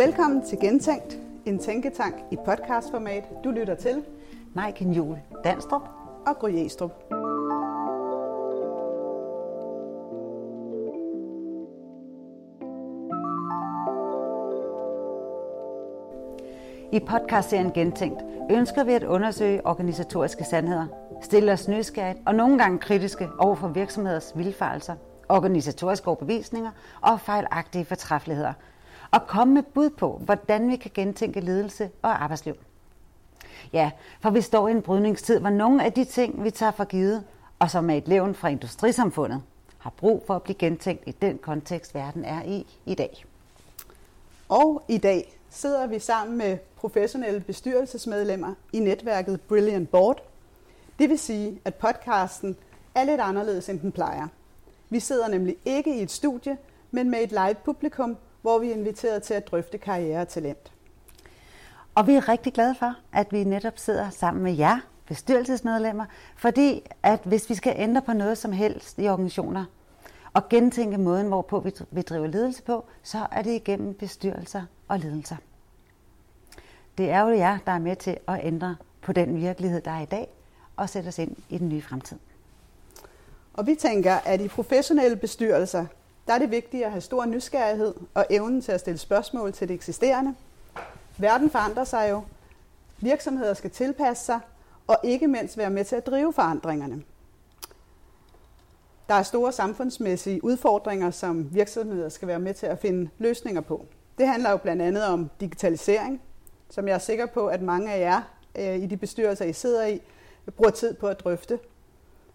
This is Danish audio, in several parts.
Velkommen til Gentænkt, en tænketank i podcastformat. Du lytter til Majken Jul Danstrup og Gry Estrup. I podcastserien Gentænkt ønsker vi at undersøge organisatoriske sandheder, stille os nysgerrigt og nogle gange kritiske over for virksomheders vilfarelser, organisatoriske overbevisninger og fejlagtige fortræffeligheder, og komme med bud på, hvordan vi kan gentænke ledelse og arbejdsliv. Ja, for vi står i en brydningstid, hvor nogle af de ting, vi tager for givet, og som er et levn fra industrisamfundet, har brug for at blive gentænkt i den kontekst, verden er i i dag. Og i dag sidder vi sammen med professionelle bestyrelsesmedlemmer i netværket Brilliant Board. Det vil sige, at podcasten er lidt anderledes, end den plejer. Vi sidder nemlig ikke i et studie, men med et live publikum, hvor vi er inviteret til at drøfte karriere og talent. Og vi er rigtig glade for, at vi netop sidder sammen med jer, bestyrelsesmedlemmer, fordi at hvis vi skal ændre på noget som helst i organisationer, og gentænke måden, hvorpå vi driver ledelse på, så er det igennem bestyrelser og ledelser. Det er jo jer, der er med til at ændre på den virkelighed, der er i dag, og sætte os ind i den nye fremtid. Og vi tænker, at i professionelle bestyrelser, der er det vigtigt at have stor nysgerrighed og evnen til at stille spørgsmål til det eksisterende. Verden forandrer sig jo. Virksomheder skal tilpasse sig, og ikke mindst være med til at drive forandringerne. Der er store samfundsmæssige udfordringer, som virksomheder skal være med til at finde løsninger på. Det handler jo blandt andet om digitalisering, som jeg er sikker på, at mange af jer øh, i de bestyrelser, I sidder i, bruger tid på at drøfte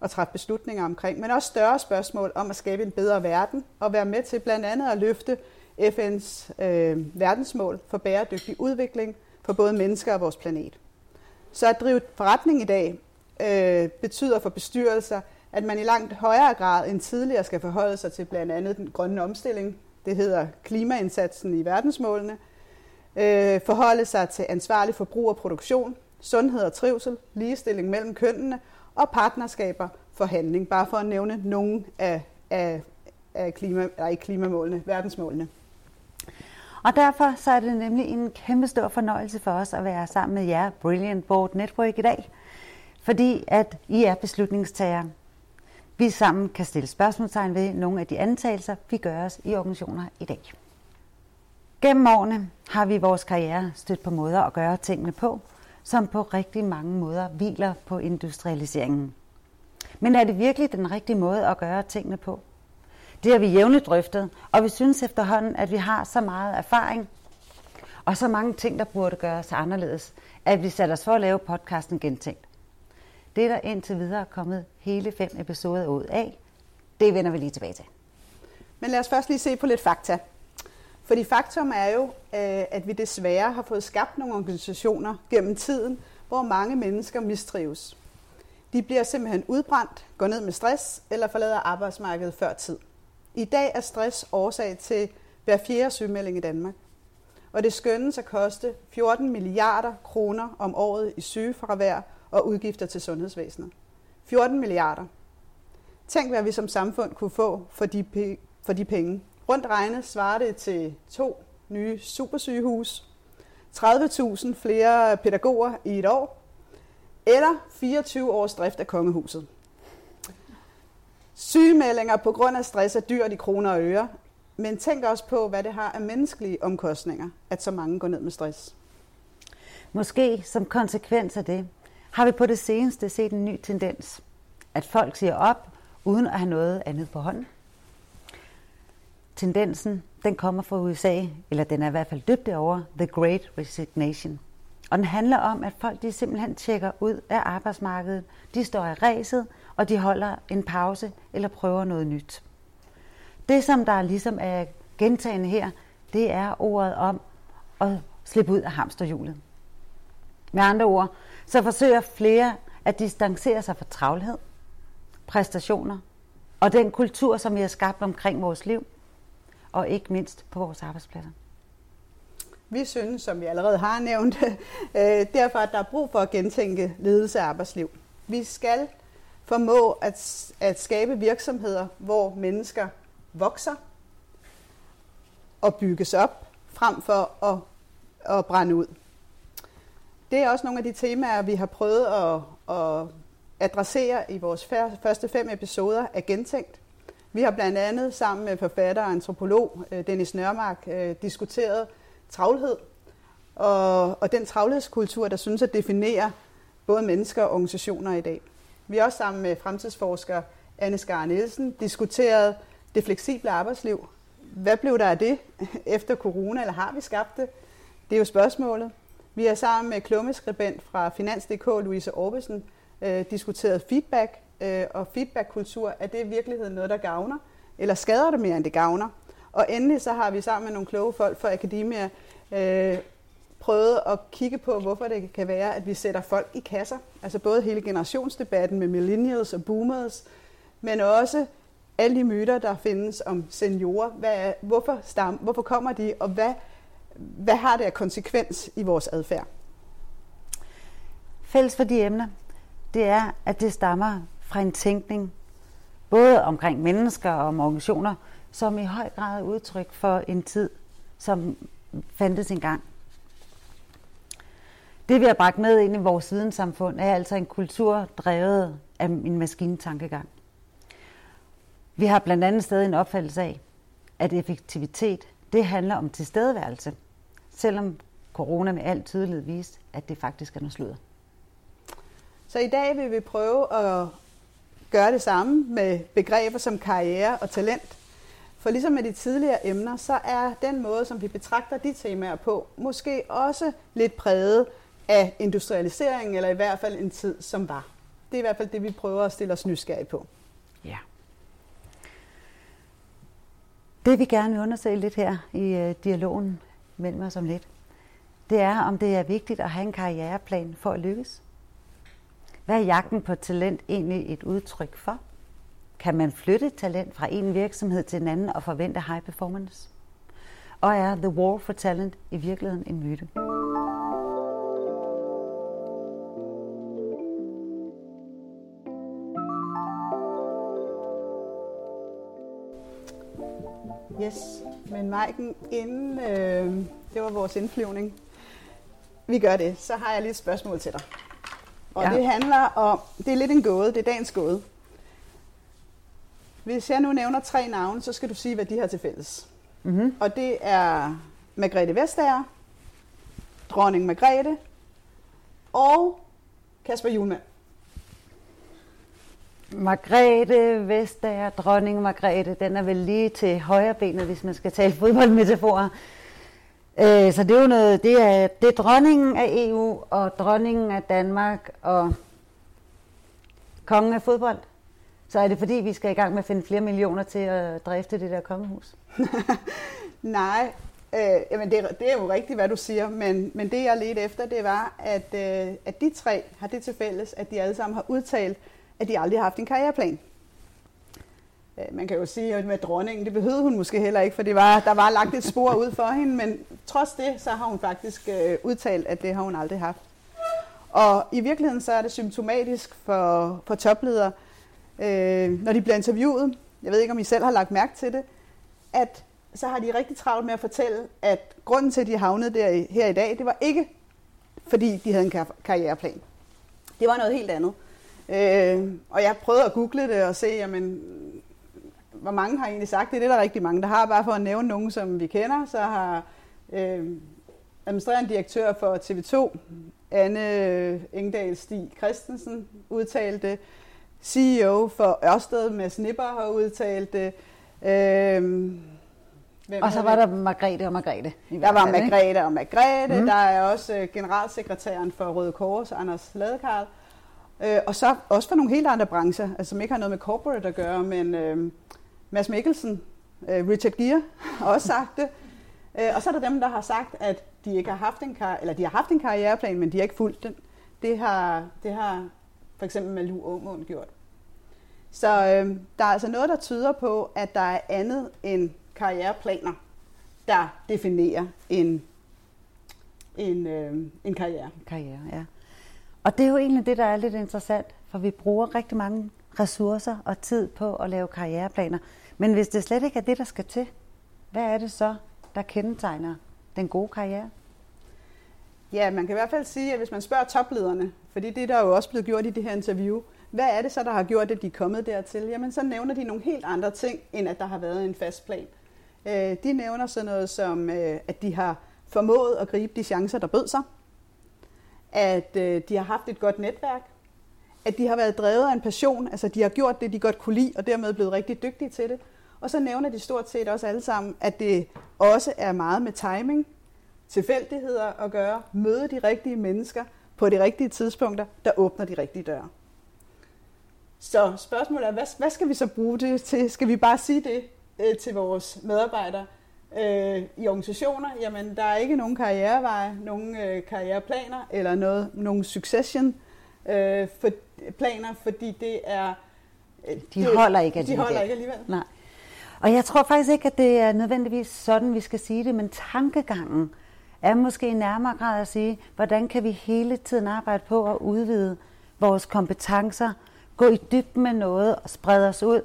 at træffe beslutninger omkring, men også større spørgsmål om at skabe en bedre verden og være med til blandt andet at løfte FN's øh, verdensmål for bæredygtig udvikling for både mennesker og vores planet. Så at drive forretning i dag øh, betyder for bestyrelser, at man i langt højere grad end tidligere skal forholde sig til blandt andet den grønne omstilling, det hedder klimaindsatsen i verdensmålene, øh, forholde sig til ansvarlig forbrug og produktion, sundhed og trivsel, ligestilling mellem kønnene og partnerskaber for handling, bare for at nævne nogle af, af, af klima, eller ikke klimamålene, verdensmålene. Og derfor så er det nemlig en kæmpe stor fornøjelse for os at være sammen med jer, Brilliant Board Network, i dag. Fordi at I er beslutningstagere. Vi sammen kan stille spørgsmålstegn ved nogle af de antagelser, vi gør os i organisationer i dag. Gennem årene har vi i vores karriere stødt på måder at gøre tingene på, som på rigtig mange måder hviler på industrialiseringen. Men er det virkelig den rigtige måde at gøre tingene på? Det har vi jævnligt drøftet, og vi synes efterhånden, at vi har så meget erfaring og så mange ting, der burde gøres anderledes, at vi satte os for at lave podcasten gentænkt. Det er der indtil videre kommet hele fem episoder ud af. Det vender vi lige tilbage til. Men lad os først lige se på lidt fakta. Fordi faktum er jo, øh, at vi desværre har fået skabt nogle organisationer gennem tiden, hvor mange mennesker mistrives. De bliver simpelthen udbrændt, går ned med stress eller forlader arbejdsmarkedet før tid. I dag er stress årsag til hver fjerde sygemelding i Danmark. Og det skønnes at koste 14 milliarder kroner om året i sygefravær og udgifter til sundhedsvæsenet. 14 milliarder. Tænk, hvad vi som samfund kunne få for de, for de penge. Rundt regnet svarer det til to nye supersygehus, 30.000 flere pædagoger i et år, eller 24 års drift af kongehuset. Sygemeldinger på grund af stress er dyrt i kroner og øre, men tænk også på, hvad det har af menneskelige omkostninger, at så mange går ned med stress. Måske som konsekvens af det, har vi på det seneste set en ny tendens. At folk siger op, uden at have noget andet på hånden. Tendensen, den kommer fra USA, eller den er i hvert fald døbt over The Great Resignation. Og den handler om, at folk de simpelthen tjekker ud af arbejdsmarkedet. De står i ræset, og de holder en pause eller prøver noget nyt. Det, som der ligesom er gentagende her, det er ordet om at slippe ud af hamsterhjulet. Med andre ord, så forsøger flere at distancere sig fra travlhed, præstationer og den kultur, som vi har skabt omkring vores liv, og ikke mindst på vores arbejdspladser. Vi synes, som vi allerede har nævnt, øh, derfor at der er brug for at gentænke ledelse af arbejdsliv. Vi skal formå at, at skabe virksomheder, hvor mennesker vokser og bygges op, frem for at, at brænde ud. Det er også nogle af de temaer, vi har prøvet at, at adressere i vores første fem episoder af Gentænkt. Vi har blandt andet sammen med forfatter og antropolog øh, Dennis Nørmark øh, diskuteret travlhed og, og den travlhedskultur, der synes at definere både mennesker og organisationer i dag. Vi har også sammen med fremtidsforsker Anne Skar Nielsen diskuteret det fleksible arbejdsliv. Hvad blev der af det efter corona, eller har vi skabt det? Det er jo spørgsmålet. Vi har sammen med klummeskribent fra Finans.dk, Louise Orbesen, øh, diskuteret feedback, øh, og feedbackkultur, er det i virkeligheden noget, der gavner, eller skader det mere, end det gavner? Og endelig så har vi sammen med nogle kloge folk fra Akademia øh, prøvet at kigge på, hvorfor det kan være, at vi sætter folk i kasser. Altså både hele generationsdebatten med millennials og boomers, men også alle de myter, der findes om seniorer. Hvad er, hvorfor, stam, hvorfor kommer de, og hvad, hvad har det af konsekvens i vores adfærd? Fælles for de emner, det er, at det stammer fra en tænkning, både omkring mennesker og om organisationer, som i høj grad er udtryk for en tid, som fandtes engang. Det vi har bragt med ind i vores videnssamfund er altså en kultur drevet af en maskinetankegang. Vi har blandt andet stadig en opfattelse af, at effektivitet det handler om tilstedeværelse, selvom corona med al tydelighed viste, at det faktisk er noget sludder. Så i dag vil vi prøve at gøre det samme med begreber som karriere og talent. For ligesom med de tidligere emner, så er den måde, som vi betragter de temaer på, måske også lidt præget af industrialiseringen, eller i hvert fald en tid, som var. Det er i hvert fald det, vi prøver at stille os nysgerrige på. Ja. Det vi gerne vil undersøge lidt her i uh, dialogen mellem os om lidt, det er, om det er vigtigt at have en karriereplan for at lykkes. Hvad er jagten på talent egentlig et udtryk for? Kan man flytte talent fra en virksomhed til en anden og forvente high performance? Og er The War for Talent i virkeligheden en myte? Yes, men Maiken, inden øh, det var vores indflyvning, vi gør det, så har jeg lige et spørgsmål til dig. Og ja. det handler om, det er lidt en gåde, det er dagens gåde. Hvis jeg nu nævner tre navne, så skal du sige, hvad de har til fælles. Mm-hmm. Og det er Margrethe Vestager, dronning Margrethe og Kasper Julemand. Margrethe Vestager, dronning Margrethe, den er vel lige til højre benet, hvis man skal tale fodboldmetaforer. Øh, så det er jo noget, det er, det er dronningen af EU og dronningen af Danmark og kongen af fodbold. Så er det fordi, vi skal i gang med at finde flere millioner til at drifte det der kongehus? Nej, øh, jamen det, det er jo rigtigt, hvad du siger, men, men det jeg ledte efter, det var, at, øh, at de tre har det til fælles, at de alle sammen har udtalt, at de aldrig har haft en karriereplan. Øh, man kan jo sige, at med dronningen, det behøvede hun måske heller ikke, for det var, der var lagt et spor ud for hende, men trods det, så har hun faktisk øh, udtalt, at det har hun aldrig haft. Og i virkeligheden så er det symptomatisk for, for topledere, øh, når de bliver interviewet, jeg ved ikke, om I selv har lagt mærke til det, at så har de rigtig travlt med at fortælle, at grunden til, at de havnede der her i dag, det var ikke, fordi de havde en karriereplan. Det var noget helt andet. Øh, og jeg prøvede at google det og se, jamen, hvor mange har egentlig sagt det? Det er der rigtig mange, der har. Bare for at nævne nogen, som vi kender, så har øh, administrerende direktør for TV2, Anne Engdahl Stig Christensen, udtalt det. CEO for Ørsted, med Snipper, har udtalt det. Øh, Hvem og så var der Margrethe og Margrethe. Der var Margrethe og Margrethe. Mm. Der er også øh, generalsekretæren for Røde Kors, Anders Ladekarl. Øh, og så også for nogle helt andre brancher, altså, som ikke har noget med corporate at gøre, men øh, Mads Mikkelsen, øh, Richard Gere har også sagt det. Øh, og så er der dem, der har sagt, at de ikke har haft en, kar- eller de har haft en karriereplan, men de har ikke fulgt den. Det har, det har for eksempel Malu Aumund gjort. Så øh, der er altså noget, der tyder på, at der er andet end karriereplaner, der definerer en, en, øh, en karriere. Karriere, ja. Og det er jo egentlig det, der er lidt interessant, for vi bruger rigtig mange ressourcer og tid på at lave karriereplaner. Men hvis det slet ikke er det, der skal til, hvad er det så, der kendetegner den gode karriere? Ja, man kan i hvert fald sige, at hvis man spørger toplederne, fordi det der er jo også blevet gjort i det her interview, hvad er det så, der har gjort, at de er kommet dertil? Jamen, så nævner de nogle helt andre ting, end at der har været en fast plan. Øh, de nævner sådan noget som, øh, at de har formået at gribe de chancer, der bød sig, at øh, de har haft et godt netværk, at de har været drevet af en passion, altså de har gjort det, de godt kunne lide, og dermed blevet rigtig dygtige til det. Og så nævner de stort set også alle sammen, at det også er meget med timing, tilfældigheder at gøre, møde de rigtige mennesker på de rigtige tidspunkter, der åbner de rigtige døre. Så spørgsmålet er, hvad, hvad skal vi så bruge det til? Skal vi bare sige det øh, til vores medarbejdere øh, i organisationer? Jamen, der er ikke nogen karriereveje, nogen øh, karriereplaner eller noget, nogen succession øh, for, planer, fordi det er... Øh, de det, holder ikke alligevel. De holder ikke alligevel. Nej. Og jeg tror faktisk ikke, at det er nødvendigvis sådan, vi skal sige det, men tankegangen er måske i nærmere grad at sige, hvordan kan vi hele tiden arbejde på at udvide vores kompetencer, gå i dybden med noget og sprede os ud.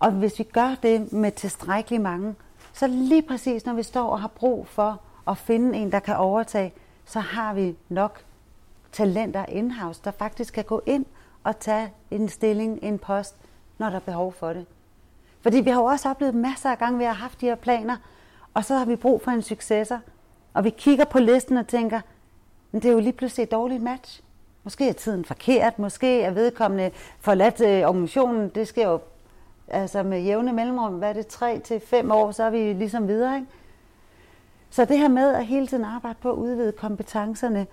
Og hvis vi gør det med tilstrækkeligt mange, så lige præcis når vi står og har brug for at finde en, der kan overtage, så har vi nok talenter in-house, der faktisk kan gå ind og tage en stilling, en post, når der er behov for det. Fordi vi har jo også oplevet masser af gange, vi har haft de her planer, og så har vi brug for en successor. Og vi kigger på listen og tænker, men det er jo lige pludselig et dårligt match. Måske er tiden forkert, måske er vedkommende forladt øh, organisationen. Det sker jo altså med jævne mellemrum, hvad er det, tre til fem år, så er vi ligesom videre. Ikke? Så det her med at hele tiden arbejde på at udvide kompetencerne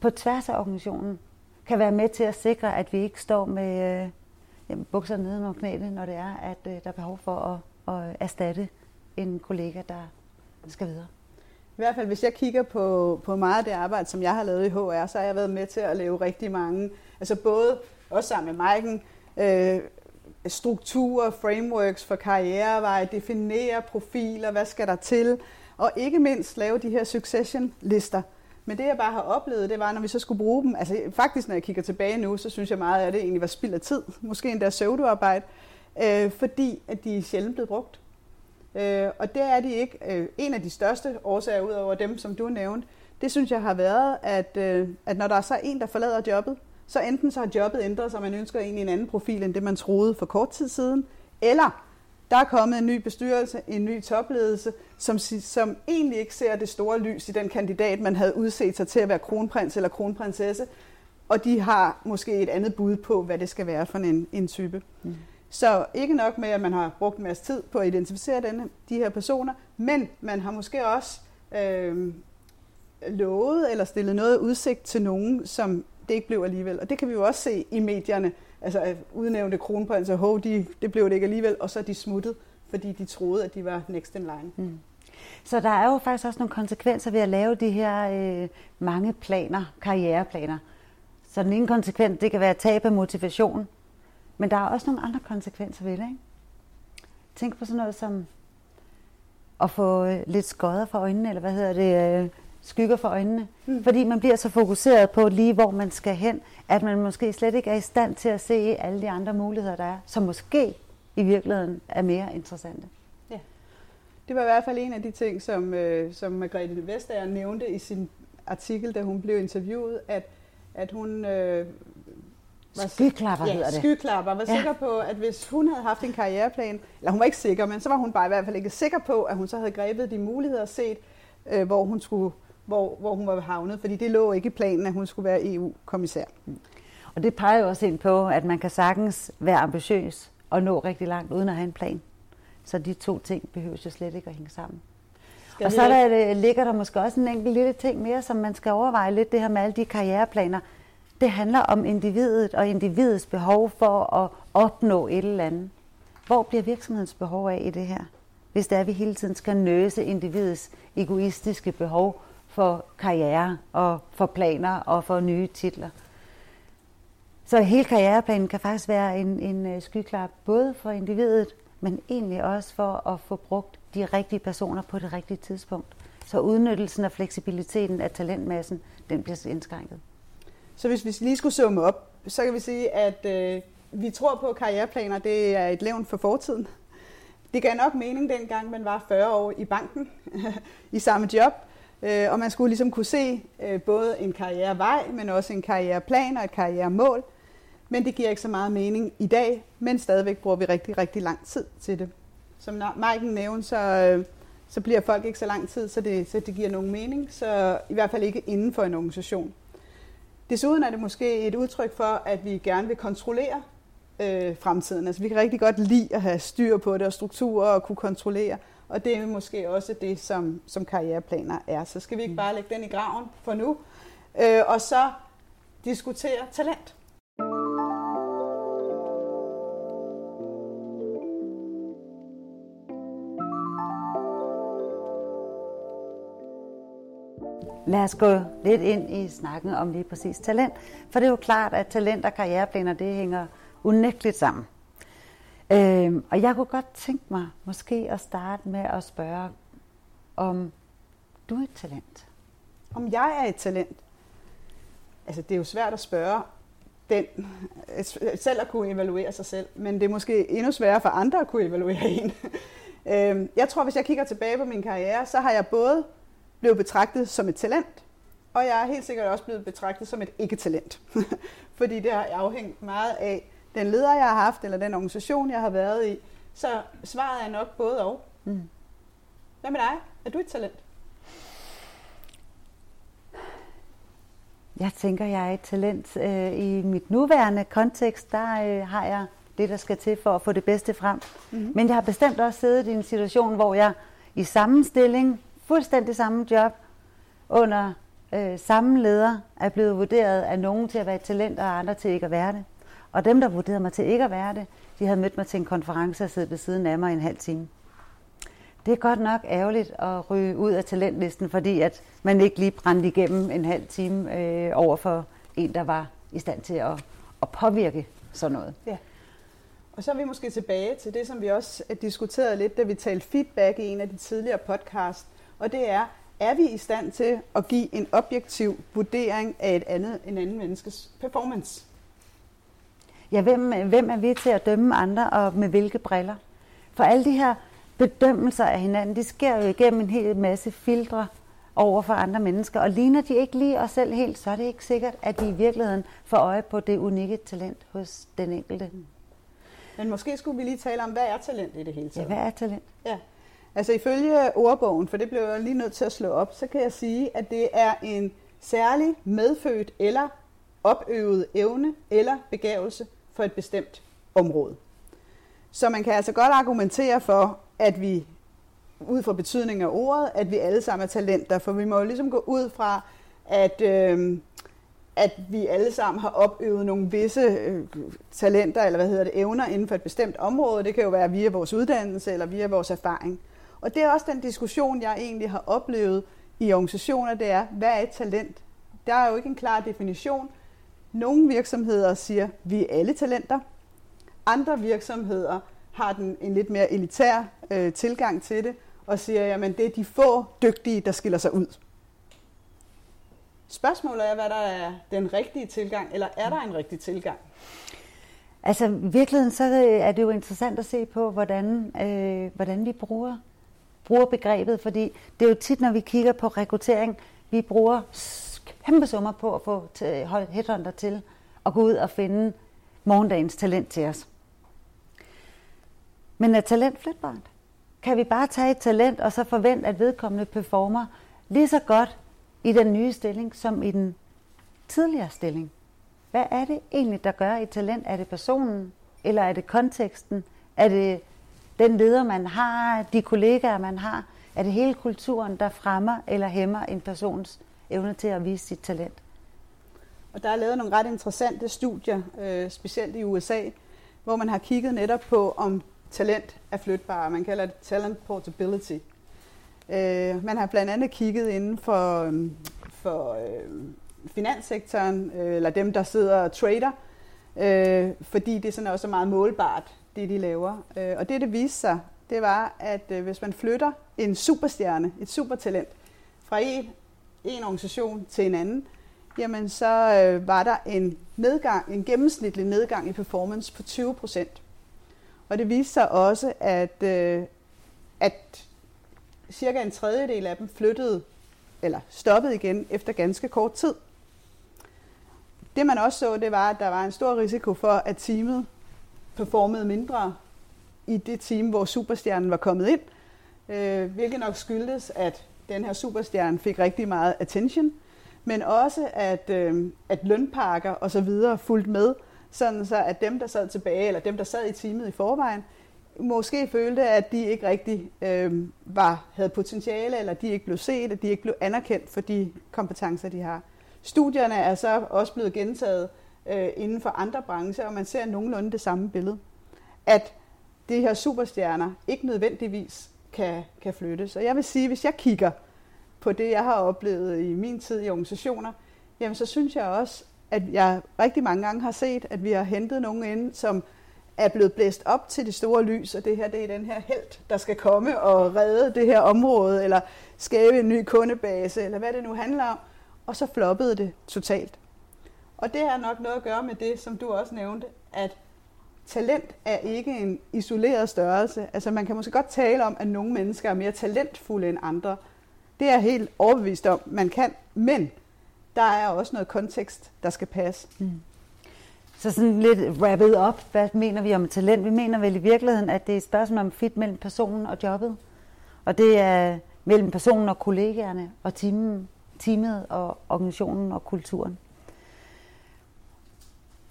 på tværs af organisationen, kan være med til at sikre, at vi ikke står med øh, jamen, bukser nede under knæene, når det er, at øh, der er behov for at, at erstatte en kollega, der skal videre. I hvert fald, hvis jeg kigger på, på meget af det arbejde, som jeg har lavet i HR, så har jeg været med til at lave rigtig mange, altså både også sammen med Maiken, øh, strukturer, frameworks for karriereveje, definere profiler, hvad skal der til, og ikke mindst lave de her succession-lister. Men det, jeg bare har oplevet, det var, når vi så skulle bruge dem, altså faktisk, når jeg kigger tilbage nu, så synes jeg meget at det egentlig var spild af tid, måske endda pseudoarbejde, øh, fordi at de er sjældent blevet brugt. Øh, og det er de ikke. Øh, en af de største årsager, ud over dem, som du nævnte, det synes jeg har været, at, øh, at når der er så en, der forlader jobbet, så enten så har jobbet ændret sig, man ønsker egentlig en anden profil, end det man troede for kort tid siden, eller der er kommet en ny bestyrelse, en ny topledelse, som, som egentlig ikke ser det store lys i den kandidat, man havde udset sig til at være kronprins eller kronprinsesse, og de har måske et andet bud på, hvad det skal være for en, en type. Mm. Så ikke nok med, at man har brugt en masse tid på at identificere denne, de her personer, men man har måske også øh, lovet eller stillet noget udsigt til nogen, som det ikke blev alligevel. Og det kan vi jo også se i medierne. Altså udnævnte kronprins og de, det blev det ikke alligevel, og så er de smuttet, fordi de troede, at de var next in line. Mm. Så der er jo faktisk også nogle konsekvenser ved at lave de her øh, mange planer, karriereplaner. Så den ene konsekvens, det kan være tab af motivation, men der er også nogle andre konsekvenser ved det. Ikke? Tænk på sådan noget som at få øh, lidt skodder for øjnene, eller hvad hedder det, øh, skygger for øjnene. Mm. Fordi man bliver så fokuseret på lige, hvor man skal hen, at man måske slet ikke er i stand til at se alle de andre muligheder, der er, som måske i virkeligheden er mere interessante. Ja. Det var i hvert fald en af de ting, som, øh, som Margrethe Vestager nævnte i sin artikel, da hun blev interviewet, at, at hun øh, var, skyklapper ja, hedder det. skyklapper. Var ja. sikker på, at hvis hun havde haft en karriereplan, eller hun var ikke sikker, men så var hun bare i hvert fald ikke sikker på, at hun så havde grebet de muligheder set, øh, hvor hun skulle hvor, hvor hun var havnet, fordi det lå ikke i planen, at hun skulle være EU-kommissær. Og det peger jo også ind på, at man kan sagtens være ambitiøs og nå rigtig langt uden at have en plan. Så de to ting behøver jo slet ikke at hænge sammen. Skal og så der, det, ligger der måske også en enkelt lille ting mere, som man skal overveje lidt, det her med alle de karriereplaner. Det handler om individet og individets behov for at opnå et eller andet. Hvor bliver virksomhedens behov af i det her? Hvis det er, at vi hele tiden skal nøse individets egoistiske behov for karriere og for planer og for nye titler. Så hele karriereplanen kan faktisk være en, en øh, skyklap, både for individet, men egentlig også for at få brugt de rigtige personer på det rigtige tidspunkt. Så udnyttelsen af fleksibiliteten af talentmassen, den bliver indskrænket. Så hvis vi lige skulle summe op, så kan vi sige, at øh, vi tror på, at karriereplaner det er et levn for fortiden. Det gav nok mening dengang, man var 40 år i banken i samme job, Øh, og man skulle ligesom kunne se øh, både en karrierevej, men også en karriereplan og et karrieremål. Men det giver ikke så meget mening i dag, men stadigvæk bruger vi rigtig, rigtig lang tid til det. Som Maiken nævnte, så, øh, så bliver folk ikke så lang tid, så det, så det giver nogen mening, så i hvert fald ikke inden for en organisation. Desuden er det måske et udtryk for, at vi gerne vil kontrollere øh, fremtiden. Altså vi kan rigtig godt lide at have styr på det og strukturer og kunne kontrollere. Og det er måske også det, som, som karriereplaner er. Så skal vi ikke mm. bare lægge den i graven for nu. Øh, og så diskutere talent. Lad os gå lidt ind i snakken om lige præcis talent. For det er jo klart, at talent og karriereplaner, det hænger unægteligt sammen. Øhm, og jeg kunne godt tænke mig måske at starte med at spørge, om du er et talent? Om jeg er et talent? Altså, det er jo svært at spørge den, øh, selv at kunne evaluere sig selv, men det er måske endnu sværere for andre at kunne evaluere en. Øhm, jeg tror, hvis jeg kigger tilbage på min karriere, så har jeg både blevet betragtet som et talent, og jeg er helt sikkert også blevet betragtet som et ikke-talent. Fordi det har afhængt meget af den leder, jeg har haft, eller den organisation, jeg har været i. Så svaret er nok både og. Mm. Hvad med dig? Er du et talent? Jeg tænker, jeg er et talent. Øh, I mit nuværende kontekst, der øh, har jeg det, der skal til for at få det bedste frem. Mm-hmm. Men jeg har bestemt også siddet i en situation, hvor jeg i samme stilling fuldstændig samme job under øh, samme leder er blevet vurderet af nogen til at være et talent og andre til ikke at være det. Og dem, der vurderede mig til ikke at være det, de havde mødt mig til en konference og siddet ved siden af mig i en halv time. Det er godt nok ærgerligt at ryge ud af talentlisten, fordi at man ikke lige brændte igennem en halv time øh, over for en, der var i stand til at, at påvirke sådan noget. Ja. Og så er vi måske tilbage til det, som vi også øh, diskuterede lidt, da vi talte feedback i en af de tidligere podcasts, og det er, er vi i stand til at give en objektiv vurdering af et andet, en anden menneskes performance? Ja, hvem, hvem er vi til at dømme andre, og med hvilke briller? For alle de her bedømmelser af hinanden, de sker jo igennem en hel masse filtre over for andre mennesker, og ligner de ikke lige os selv helt, så er det ikke sikkert, at de i virkeligheden får øje på det unikke talent hos den enkelte. Men måske skulle vi lige tale om, hvad er talent i det hele taget? Ja, hvad er talent? Ja. Altså ifølge ordbogen, for det blev jeg lige nødt til at slå op, så kan jeg sige, at det er en særlig medfødt eller opøvet evne eller begavelse for et bestemt område. Så man kan altså godt argumentere for, at vi ud fra betydningen af ordet, at vi alle sammen er talenter, for vi må jo ligesom gå ud fra, at, øh, at vi alle sammen har opøvet nogle visse øh, talenter, eller hvad hedder det, evner inden for et bestemt område. Det kan jo være via vores uddannelse eller via vores erfaring. Og det er også den diskussion, jeg egentlig har oplevet i organisationer, det er, hvad er et talent? Der er jo ikke en klar definition. Nogle virksomheder siger, vi er alle talenter. Andre virksomheder har den en lidt mere elitær øh, tilgang til det, og siger, jamen det er de få dygtige, der skiller sig ud. Spørgsmålet er, hvad der er den rigtige tilgang, eller er der en rigtig tilgang? Altså i virkeligheden så øh, er det jo interessant at se på, hvordan, øh, hvordan vi bruger bruger begrebet, fordi det er jo tit, når vi kigger på rekruttering, vi bruger kæmpe summer på at få headhunter til at gå ud og finde morgendagens talent til os. Men er talent flytbart? Kan vi bare tage et talent og så forvente, at vedkommende performer lige så godt i den nye stilling som i den tidligere stilling? Hvad er det egentlig, der gør et talent? Er det personen? Eller er det konteksten? Er det den leder, man har, de kollegaer, man har, er det hele kulturen, der fremmer eller hæmmer en persons evne til at vise sit talent. Og der er lavet nogle ret interessante studier, øh, specielt i USA, hvor man har kigget netop på, om talent er flytbare. Man kalder det talent portability. Øh, man har blandt andet kigget inden for, øh, for øh, finanssektoren, øh, eller dem, der sidder og trader, øh, fordi det sådan også er meget målbart det, de laver. Øh, og det, det viste sig, det var, at øh, hvis man flytter en superstjerne, et supertalent, fra en, en organisation til en anden, jamen så øh, var der en nedgang, en gennemsnitlig nedgang i performance på 20 procent. Og det viste sig også, at, øh, at cirka en tredjedel af dem flyttede eller stoppede igen efter ganske kort tid. Det man også så, det var, at der var en stor risiko for, at teamet performede mindre i det team, hvor superstjernen var kommet ind, øh, hvilket nok skyldtes, at den her superstjerne fik rigtig meget attention, men også at, øh, at lønpakker og så videre fulgte med, sådan så at dem, der sad tilbage, eller dem, der sad i teamet i forvejen, måske følte, at de ikke rigtig øh, var, havde potentiale, eller de ikke blev set, at de ikke blev anerkendt for de kompetencer, de har. Studierne er så også blevet gentaget øh, inden for andre brancher, og man ser nogenlunde det samme billede. At de her superstjerner ikke nødvendigvis kan, kan flyttes. Og jeg vil sige, hvis jeg kigger på det, jeg har oplevet i min tid i organisationer, jamen så synes jeg også, at jeg rigtig mange gange har set, at vi har hentet nogen ind, som er blevet blæst op til det store lys, og det her det er den her held, der skal komme og redde det her område, eller skabe en ny kundebase, eller hvad det nu handler om, og så floppede det totalt. Og det har nok noget at gøre med det, som du også nævnte, at talent er ikke en isoleret størrelse. Altså man kan måske godt tale om, at nogle mennesker er mere talentfulde end andre. Det er helt overbevist om, man kan, men der er også noget kontekst, der skal passe. Mm. Så sådan lidt wrapped up, hvad mener vi om talent? Vi mener vel i virkeligheden, at det er et spørgsmål om fit mellem personen og jobbet. Og det er mellem personen og kollegaerne og teamen, teamet og organisationen og kulturen.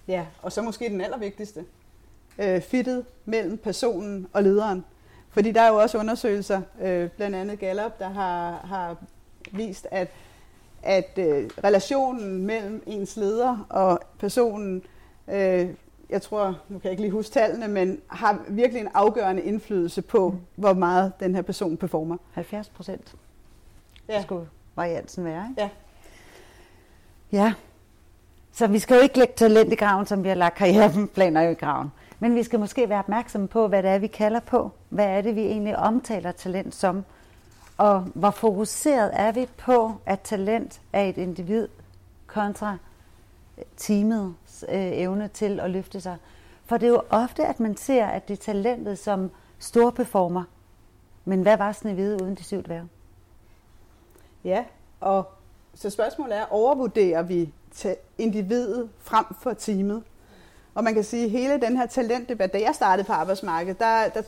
Ja, og så måske den allervigtigste. Øh, fittet mellem personen og lederen. Fordi der er jo også undersøgelser, øh, blandt andet Gallup, der har, har vist, at, at øh, relationen mellem ens leder og personen øh, jeg tror, nu kan jeg ikke lige huske tallene, men har virkelig en afgørende indflydelse på, mm. hvor meget den her person performer. 70 procent ja. skulle variansen være, ikke? Ja. Ja. Så vi skal jo ikke lægge talent i graven, som vi har lagt karriereplaner i graven. Men vi skal måske være opmærksomme på, hvad det er, vi kalder på. Hvad er det, vi egentlig omtaler talent som? Og hvor fokuseret er vi på, at talent er et individ kontra øh, teamets øh, evne til at løfte sig. For det er jo ofte, at man ser, at det er talentet som stor performer. Men hvad var Snevide uden de syv dværge? Ja, og så spørgsmålet er, overvurderer vi til individet frem for teamet? Og man kan sige, at hele den her talentdebat, da jeg startede på arbejdsmarkedet, der, der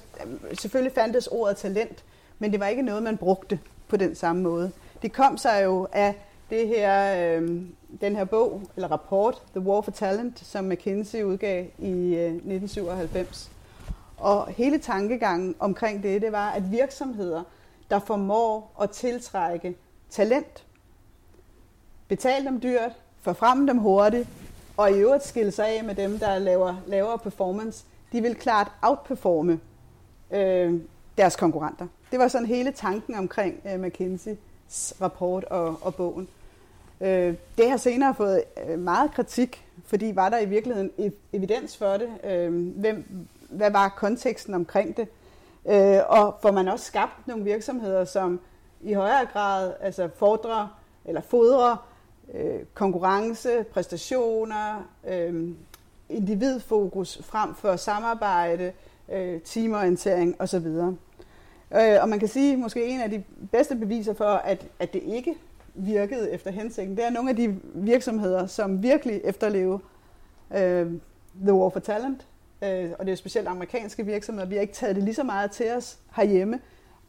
selvfølgelig fandtes ordet talent, men det var ikke noget, man brugte på den samme måde. Det kom sig jo af det her, øh, den her bog, eller rapport, The War for Talent, som McKinsey udgav i øh, 1997. Og hele tankegangen omkring det, det var, at virksomheder, der formår at tiltrække talent, betale dem dyrt, forfremme frem dem hurtigt, og i øvrigt skille sig af med dem, der laver lavere performance, de vil klart outperforme øh, deres konkurrenter. Det var sådan hele tanken omkring øh, McKinseys rapport og, og bogen. Øh, det har senere fået øh, meget kritik, fordi var der i virkeligheden evidens for det? Øh, hvem, hvad var konteksten omkring det? Øh, og får man også skabt nogle virksomheder, som i højere grad altså fordrer eller fodrer øh, konkurrence, præstationer, øh, individfokus frem for samarbejde, øh, teamorientering osv. Øh, og man kan sige, måske en af de bedste beviser for, at, at det ikke virkede efter hensigten. Det er nogle af de virksomheder, som virkelig efterlever øh, The War for Talent, øh, og det er specielt amerikanske virksomheder. Vi har ikke taget det lige så meget til os herhjemme,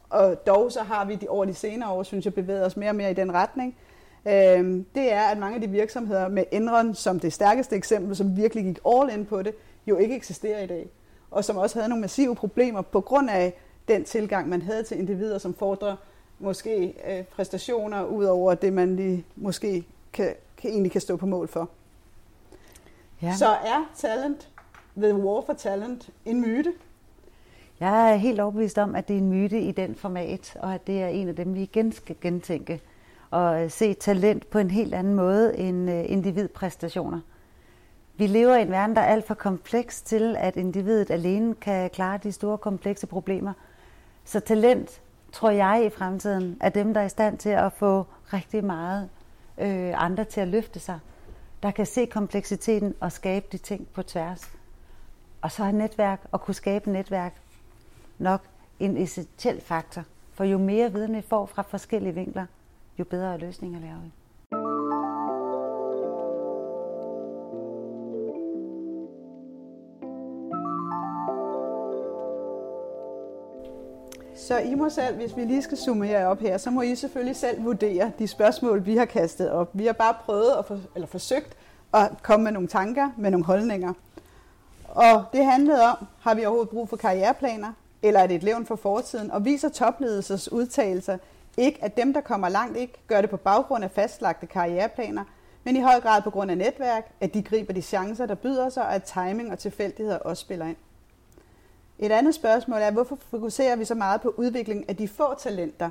og dog så har vi de, over de senere år, synes jeg, bevæget os mere og mere i den retning. Øh, det er, at mange af de virksomheder med Enron som det stærkeste eksempel, som virkelig gik all in på det, jo ikke eksisterer i dag. Og som også havde nogle massive problemer på grund af den tilgang, man havde til individer, som fordrer måske øh, præstationer ud over det, man lige måske kan, kan, egentlig kan stå på mål for. Ja. Så er talent, The War for Talent, en myte? Jeg er helt overbevist om, at det er en myte i den format, og at det er en af dem, vi igen skal gentænke og øh, se talent på en helt anden måde end øh, individpræstationer. Vi lever i en verden, der er alt for kompleks til, at individet alene kan klare de store komplekse problemer. Så talent tror jeg i fremtiden, er dem, der er i stand til at få rigtig meget øh, andre til at løfte sig. Der kan se kompleksiteten og skabe de ting på tværs. Og så er netværk og kunne skabe netværk nok en essentiel faktor. For jo mere viden vi får fra forskellige vinkler, jo bedre løsninger laver vi. Så I må selv, hvis vi lige skal summere op her, så må I selvfølgelig selv vurdere de spørgsmål, vi har kastet op. Vi har bare prøvet at for, eller forsøgt at komme med nogle tanker, med nogle holdninger. Og det handlede om, har vi overhovedet brug for karriereplaner, eller er det et levn for fortiden, og viser topledelsers udtalelser ikke, at dem, der kommer langt, ikke gør det på baggrund af fastlagte karriereplaner, men i høj grad på grund af netværk, at de griber de chancer, der byder sig, og at timing og tilfældigheder også spiller ind. Et andet spørgsmål er, hvorfor fokuserer vi så meget på udvikling af de få talenter,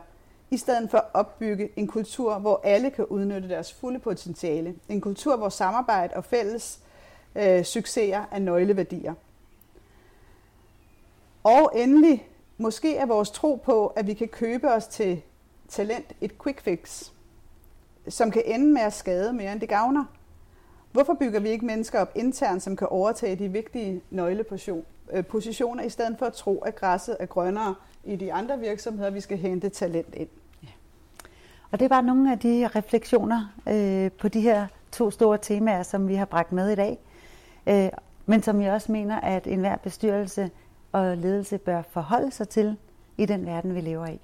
i stedet for at opbygge en kultur, hvor alle kan udnytte deres fulde potentiale. En kultur, hvor samarbejde og fælles øh, succeser er nøgleværdier. Og endelig, måske er vores tro på, at vi kan købe os til talent et quick fix, som kan ende med at skade mere end det gavner. Hvorfor bygger vi ikke mennesker op internt, som kan overtage de vigtige nøglepositioner, øh, i stedet for at tro, at græsset er grønnere i de andre virksomheder, vi skal hente talent ind? Ja. Og det er bare nogle af de refleksioner øh, på de her to store temaer, som vi har bragt med i dag. Øh, men som jeg også mener, at enhver bestyrelse og ledelse bør forholde sig til i den verden, vi lever i.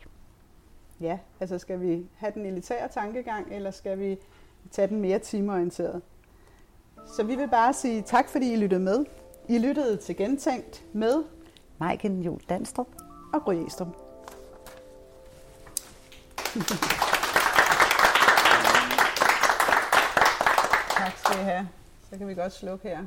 Ja, altså skal vi have den elitære tankegang, eller skal vi tage den mere timeorienteret? Så vi vil bare sige tak, fordi I lyttede med. I lyttede til Gentænkt med Majken Jul Danstrup og Gry Estrup. tak skal I have. Så kan vi godt slukke her.